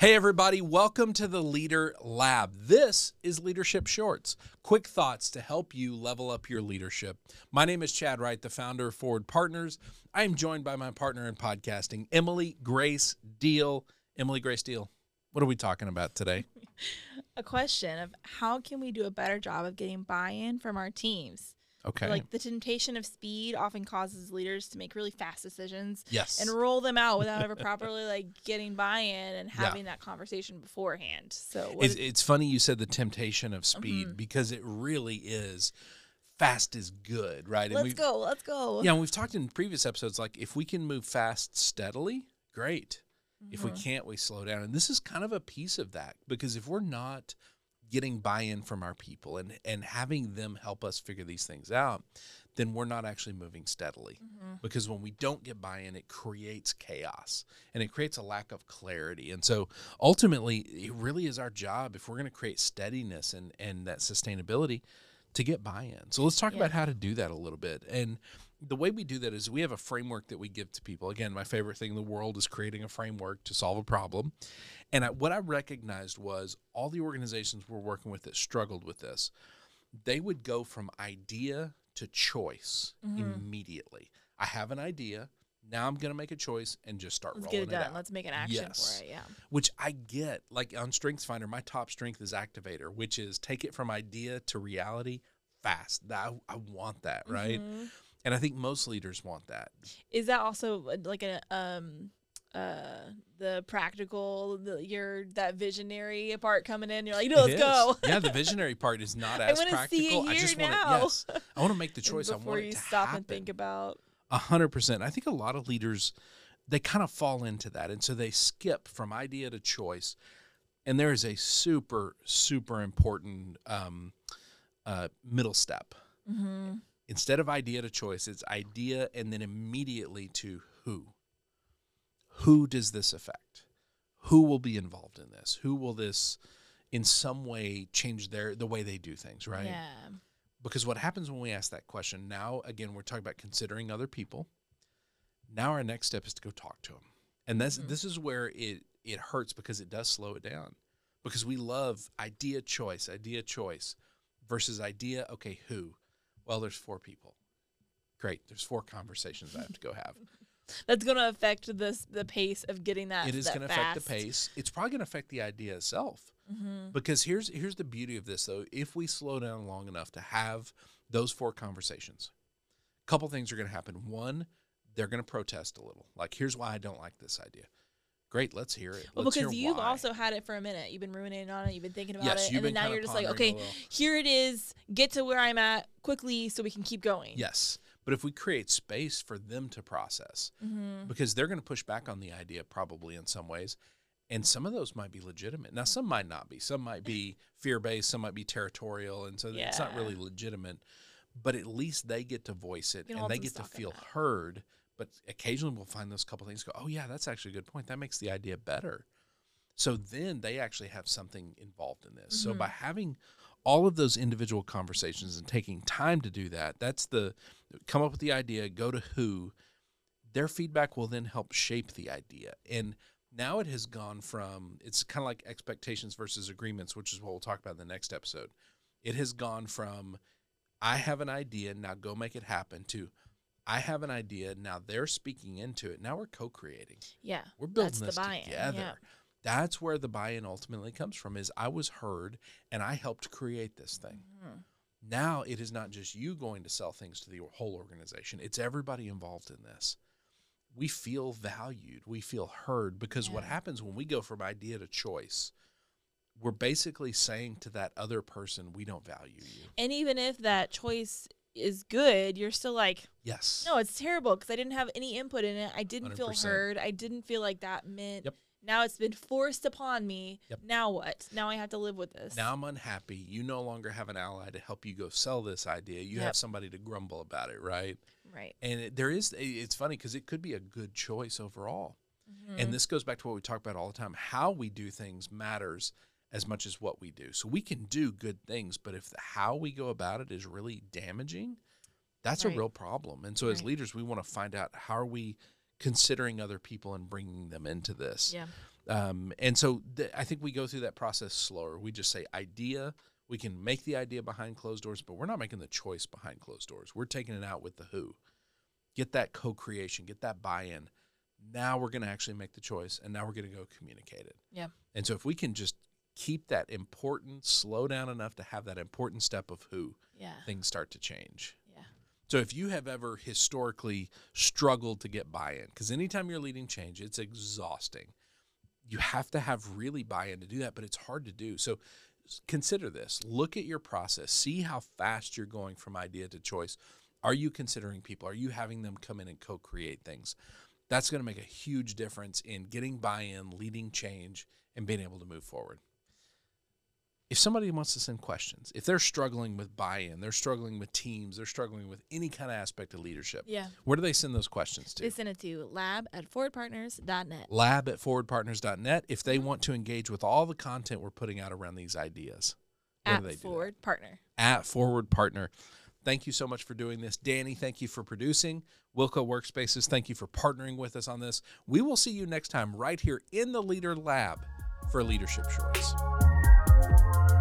Hey, everybody, welcome to the Leader Lab. This is Leadership Shorts, quick thoughts to help you level up your leadership. My name is Chad Wright, the founder of Forward Partners. I am joined by my partner in podcasting, Emily Grace Deal. Emily Grace Deal, what are we talking about today? A question of how can we do a better job of getting buy in from our teams? Okay. Like the temptation of speed often causes leaders to make really fast decisions yes. and roll them out without ever properly like getting buy-in and having that conversation beforehand. So it's, is- it's funny you said the temptation of speed Mhm. because it really is fast is good, right? And let's go, let's go. Yeah, and we've talked in previous episodes like if we can move fast steadily, great. If we Mhm. can't, we slow down. And this is kind of a piece of that because if we're not getting buy-in from our people and and having them help us figure these things out, then we're not actually moving steadily. Mhm. Because when we don't get buy-in, it creates chaos and it creates a lack of clarity. And so ultimately, it really is our job if we're going to create steadiness and and that sustainability to get buy-in. So let's talk Yeah. about how to do that a little bit. And the way we do that is we have a framework that we give to people. Again, my favorite thing in the world is creating a framework to solve a problem. And I, what I recognized was all the organizations we're working with that struggled with this, they would go from idea to choice Mhm. immediately. I have an idea. Now I'm going to make a choice and just start Let's rolling get it done. out Let's make an action Yes. for it. Yeah. which I get. Like on StrengthsFinder, my top strength is activator, which is take it from idea to reality fast. That I, I want that, right? Mhm. And I think most leaders want that. Is that also uh, like a um uh the practical the, your that visionary part coming in you're like no let's is. go yeah, the visionary part is not as it practical. I just want it. Yes, I want to make the choice. I before want you to stop happen. and think about A hundred percent. I think a lot of leaders they kind of fall into that, and so they skip from idea to choice. And there is a super super important um, uh, middle step. mm-hmm. Instead of idea to choice, it's idea and then immediately to who. Who does this affect? Who will be involved in this? Who will this in some way change their the way they do things, right? yeah Because what happens when we ask that question, now again we're talking about considering other people. Now our next step is to go talk to them. And that's Mhm. this is where it it hurts because it does slow it down. Because we love idea choice, idea choice versus idea, okay, who? Well, there's four people. Great. There's four conversations I have to go have. that's gonna affect this the pace of getting that it is going to affect the pace. It's probably going to affect the idea itself. mm-hmm. Because here's here's the beauty of this though. If we slow down long enough to have those four conversations, a couple things are going to happen. One, they're going to protest a little. Like, here's why I don't like this idea. Great, let's hear it. well Let's because you've why. also had it for a minute you've been ruminating on it you've been thinking about yes, it and then now you're just like okay here it is get to where i'm at quickly so we can keep going Yes, but if we create space for them to process, mm-hmm. because they're going to push back on the idea probably in some ways, and some of those might be legitimate. Now, some might not be. Some might be fear based. Some might be territorial, and so it's not really legitimate. But at least they get to voice it, and they get to feel that. But occasionally, we'll find those couple things. Go, oh yeah, that's actually a good point. That makes the idea better. So then they actually have something involved in this. So Mhm. by having all of those individual conversations and taking time to do that, that's the come up with the idea, go to who, their feedback will then help shape the idea. And now it has gone from it's kind of like expectations versus agreements, which is what we'll talk about in the next episode. It has gone from I have an idea, now go make it happen to I have an idea, now they're speaking into it. Now we're co-creating. yeah We're building this together. yeah. That's where the buy-in ultimately comes from is I was heard and I helped create this thing. Mhm. Now it is not just you going to sell things to the whole organization. It's everybody involved in this. We feel valued. We feel heard because what happens when we go from idea to choice, we're basically saying to that other person, we don't value you. And even if that choice is good, you're still like, Yes. no, it's terrible because I didn't have any input in it. I didn't feel 100%. heard. I didn't feel like that meant. Yep. Now it's been forced upon me. Yep. Now what? Now I have to live with this. Now I'm unhappy. You no longer have an ally to help you go sell this idea. You have somebody to grumble about it, right? right. And it, there is, it's funny because it could be a good choice overall. Mhm. And this goes back to what we talk about all the time. How we do things matters as much as what we do. So we can do good things, but if the how we go about it is really damaging, that's Right. a real problem. And so as leaders, we want to find out how are we considering other people and bringing them into this. yeah. Um, and so th- I think we go through that process slower. We just say idea. We can make the idea behind closed doors, but we're not making the choice behind closed doors. We're taking it out with the who. Get that co creation, get that buy in. Now we're going to actually make the choice, and now we're going to go communicate it. Yeah. And so if we can just keep that important, slow down enough to have that important step of who, Yeah. things start to change. Yeah. So if you have ever historically struggled to get buy-in, because anytime you're leading change, it's exhausting. You have to have really buy-in to do that, but it's hard to do. So consider this. Look at your process. See how fast you're going from idea to choice. Are you considering people? Are you having them come in and co-create things? That's going to make a huge difference in getting buy-in, leading change, and being able to move forward if somebody wants to send questions, if they're struggling with buy-in, they're struggling with teams, they're struggling with any kind of aspect of leadership, Yeah. where do they send those questions to? They send it to lab at forwardpartners.net. Lab at forwardpartners.net. If they want to engage with all the content we're putting out around these ideas, At do they do that? Forward Partner. At Forward Partner. Thank you so much for doing this. Danny, thank you for producing. Wilco Workspaces, thank you for partnering with us on this. We will see you next time right here in the Leader Lab for Leadership Shorts. Thank you.